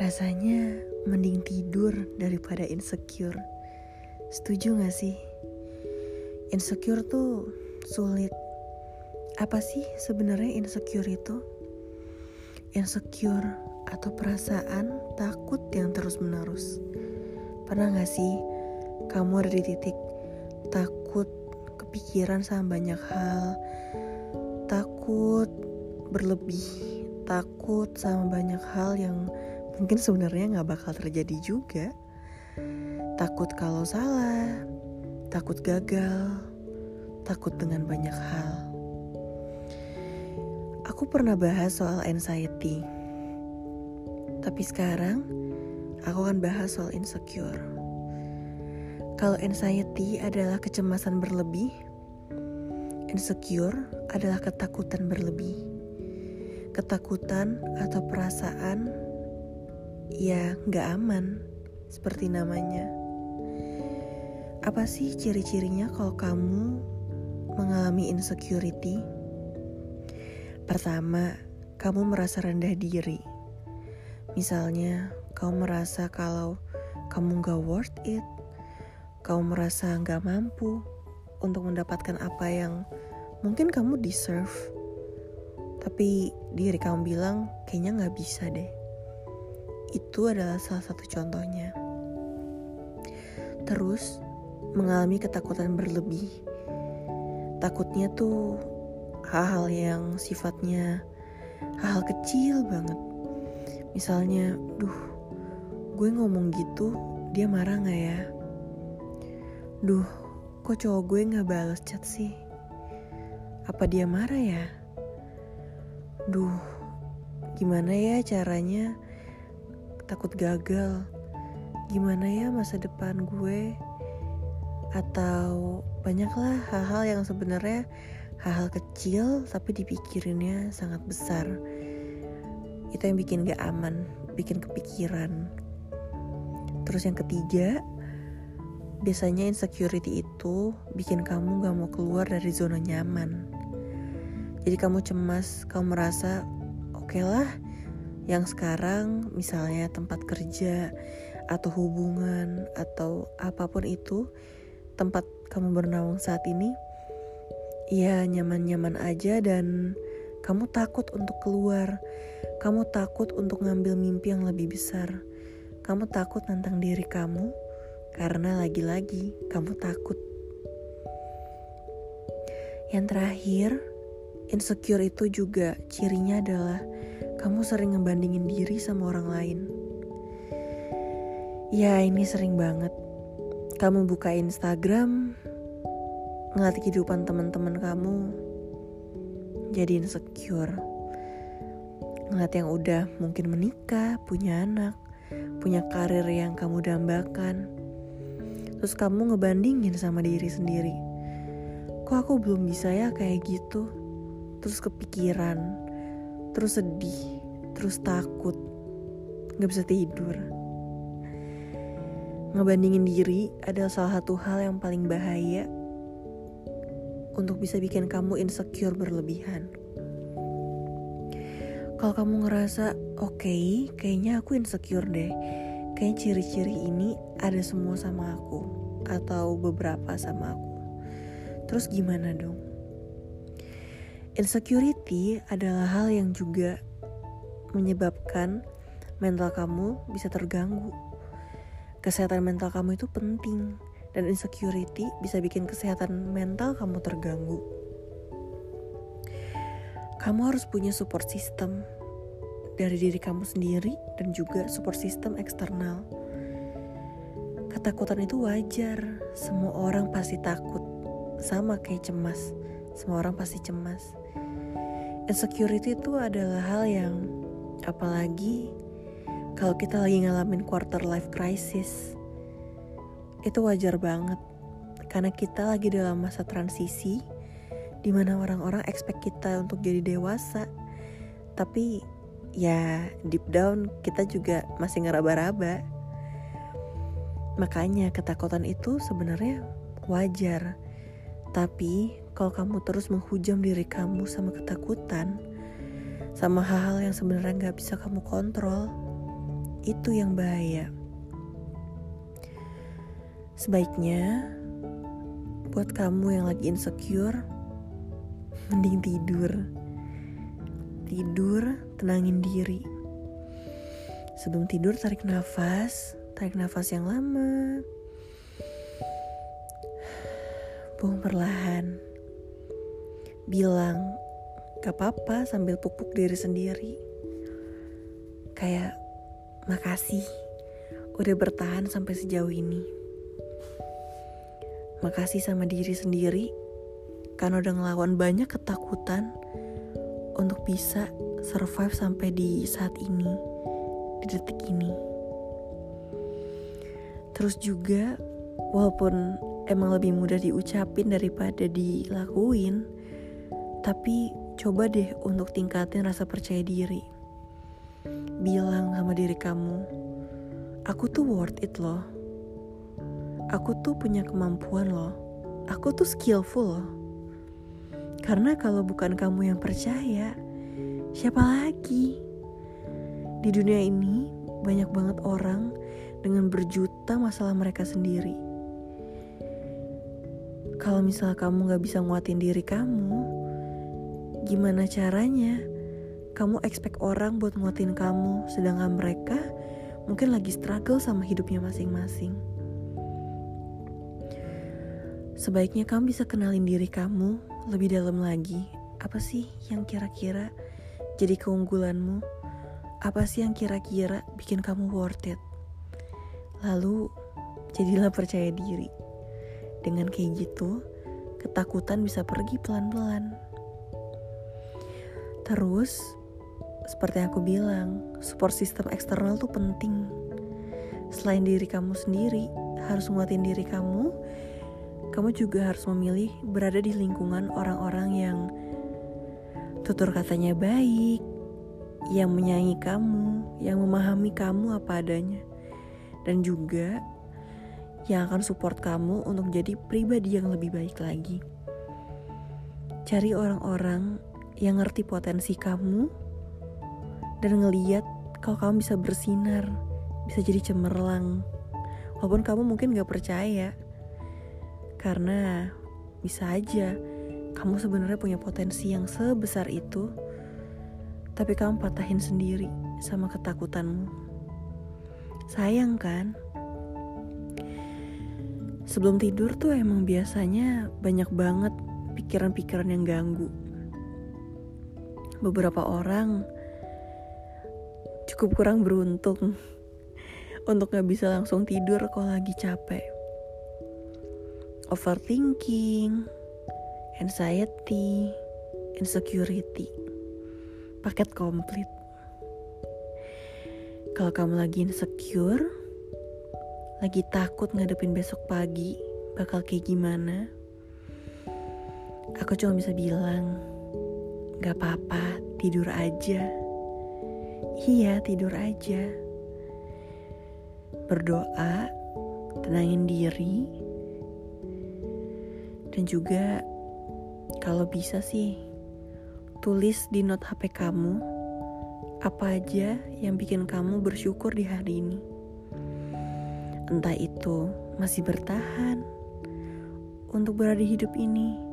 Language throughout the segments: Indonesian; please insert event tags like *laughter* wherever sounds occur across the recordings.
Rasanya mending tidur daripada insecure. Setuju gak sih? Insecure tuh sulit. Apa sih sebenarnya insecure itu? Insecure atau perasaan takut yang terus-menerus. Pernah gak sih kamu ada di titik takut kepikiran sama banyak hal, takut berlebih, takut sama banyak hal yang mungkin sebenarnya nggak bakal terjadi juga. Takut kalau salah, takut gagal, takut dengan banyak hal. Aku pernah bahas soal anxiety, tapi sekarang aku akan bahas soal insecure. Kalau anxiety adalah kecemasan berlebih, insecure adalah ketakutan berlebih. Ketakutan atau perasaan ya nggak aman seperti namanya. Apa sih ciri-cirinya kalau kamu mengalami insecurity? Pertama, kamu merasa rendah diri. Misalnya, kamu merasa kalau kamu gak worth it, kamu merasa gak mampu untuk mendapatkan apa yang mungkin kamu deserve. Tapi diri kamu bilang kayaknya gak bisa deh. Itu adalah salah satu contohnya. Terus, mengalami ketakutan berlebih. Takutnya tuh hal-hal yang sifatnya hal-hal kecil banget. Misalnya, duh, gue ngomong gitu, dia marah gak ya? Duh, kok cowok gue gak balas chat sih? Apa dia marah ya? Duh, gimana ya caranya takut gagal. Gimana ya masa depan gue? Atau banyaklah hal-hal yang sebenarnya hal-hal kecil tapi dipikirinnya sangat besar. Itu yang bikin gak aman, bikin kepikiran. Terus yang ketiga, biasanya insecurity itu bikin kamu gak mau keluar dari zona nyaman. Jadi kamu cemas, kamu merasa oke okay lah yang sekarang misalnya tempat kerja atau hubungan atau apa pun itu tempat kamu bernaung saat ini ya nyaman-nyaman aja dan kamu takut untuk keluar. Kamu takut untuk ngambil mimpi yang lebih besar. Kamu takut tentang diri kamu karena lagi-lagi kamu takut. Yang terakhir insecure itu juga cirinya adalah kamu sering ngebandingin diri sama orang lain. Ya ini sering banget. Kamu buka Instagram, ngeliat kehidupan teman-teman kamu, jadi insecure. Ngeliat yang udah mungkin menikah, punya anak, punya karir yang kamu dambakan. Terus kamu ngebandingin sama diri sendiri. Kok aku belum bisa ya kayak gitu? Terus kepikiran, terus sedih, terus takut, gak bisa tidur. Ngebandingin diri adalah salah satu hal yang paling bahaya untuk bisa bikin kamu insecure berlebihan. Kalau kamu ngerasa, oke, okay, kayaknya aku insecure deh. Kayaknya ciri-ciri ini ada semua sama aku, atau beberapa sama aku. Terus gimana dong? Insecurity adalah hal yang juga menyebabkan mental kamu bisa terganggu. Kesehatan mental kamu itu penting dan insecurity bisa bikin kesehatan mental kamu terganggu. Kamu harus punya support system dari diri kamu sendiri dan juga support system eksternal. Ketakutan itu wajar, semua orang pasti takut, sama kayak cemas. Semua orang pasti cemas. Insecurity itu adalah hal yang apalagi kalau kita lagi ngalamin quarter life crisis. Itu wajar banget karena kita lagi dalam masa transisi di mana orang-orang expect kita untuk jadi dewasa. Tapi ya deep down kita juga masih ngeraba-raba. Makanya ketakutan itu sebenarnya wajar. Tapi kalau kamu terus menghujam diri kamu sama ketakutan, sama hal-hal yang sebenarnya gak bisa kamu kontrol, Itu yang bahaya. Sebaiknya buat kamu yang lagi insecure, mending tidur. Tidur, tenangin diri. Sebelum tidur tarik nafas, tarik nafas yang lama. Buang perlahan. Bilang, gak apa-apa sambil pupuk diri sendiri. Kayak, makasih udah bertahan sampai sejauh ini. Makasih sama diri sendiri karena udah ngelawan banyak ketakutan untuk bisa survive sampai di saat ini, di detik ini. Terus juga, walaupun emang lebih mudah diucapin daripada dilakuin, tapi coba deh untuk tingkatin rasa percaya diri bilang sama diri kamu, aku tuh worth it loh. Aku tuh punya kemampuan loh. Aku tuh skillful loh. Karena kalau bukan kamu yang percaya, siapa lagi? Di dunia ini banyak banget orang dengan berjuta masalah mereka sendiri. Kalau misalnya kamu gak bisa nguatin diri kamu, gimana caranya kamu expect orang buat nguatin kamu, sedangkan mereka mungkin lagi struggle sama hidupnya masing-masing. Sebaiknya kamu bisa kenalin diri kamu lebih dalam lagi. Apa sih yang kira-kira jadi keunggulanmu? Apa sih yang kira-kira bikin kamu worth it? Lalu, jadilah percaya diri. Dengan kayak gitu, ketakutan bisa pergi pelan-pelan. Terus, seperti yang aku bilang, support system eksternal tuh penting. Selain diri kamu sendiri, harus nguatin diri kamu, kamu juga harus memilih berada di lingkungan orang-orang yang tutur katanya baik, yang menyayangi kamu, yang memahami kamu apa adanya, dan juga yang akan support kamu untuk jadi pribadi yang lebih baik lagi. Cari orang-orang yang ngerti potensi kamu dan ngeliat kalau kamu bisa bersinar, bisa jadi cemerlang. Walaupun kamu mungkin gak percaya, karena bisa aja kamu sebenarnya punya potensi yang sebesar itu, tapi kamu patahin sendiri sama ketakutanmu. Sayang kan? Sebelum tidur tuh emang biasanya banyak banget pikiran-pikiran yang ganggu. Beberapa orang cukup kurang beruntung *laughs* untuk gak bisa langsung tidur kalau lagi capek. Overthinking, anxiety, insecurity, paket komplit. Kalau kamu lagi insecure, lagi takut ngadepin besok pagi bakal kayak gimana, aku cuma bisa bilang, gak apa-apa, tidur aja. Iya, tidur aja. Berdoa, tenangin diri, dan juga kalau bisa sih tulis di note HP kamu apa aja yang bikin kamu bersyukur di hari ini. Entah itu masih bertahan untuk berada di hidup ini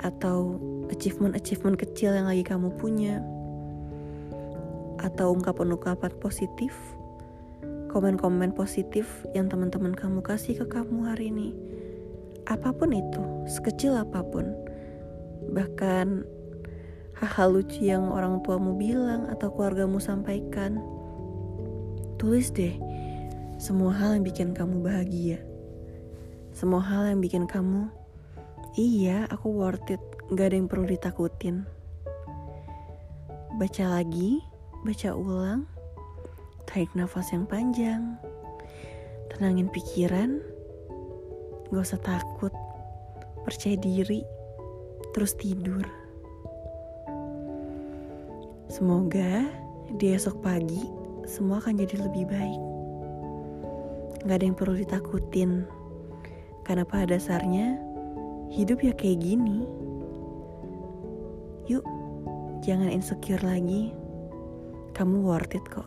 atau achievement-achievement kecil yang lagi kamu punya atau ungkapan-ungkapan positif, komen-komen positif yang teman-teman kamu kasih ke kamu hari ini. Apa pun itu, sekecil apa pun. Bahkan hal-hal lucu yang orang tuamu bilang atau keluargamu sampaikan. Tulis deh semua hal yang bikin kamu bahagia. Semua hal yang bikin kamu, iya aku worth it, gak ada yang perlu ditakutin. Baca lagi, baca ulang, tarik nafas yang panjang, tenangin pikiran, gak usah takut, percaya diri, terus tidur. Semoga di esok pagi semua akan jadi lebih baik. Gak ada yang perlu ditakutin, karena pada dasarnya hidup ya kayak gini. Yuk, jangan insecure lagi kamu worth it kok.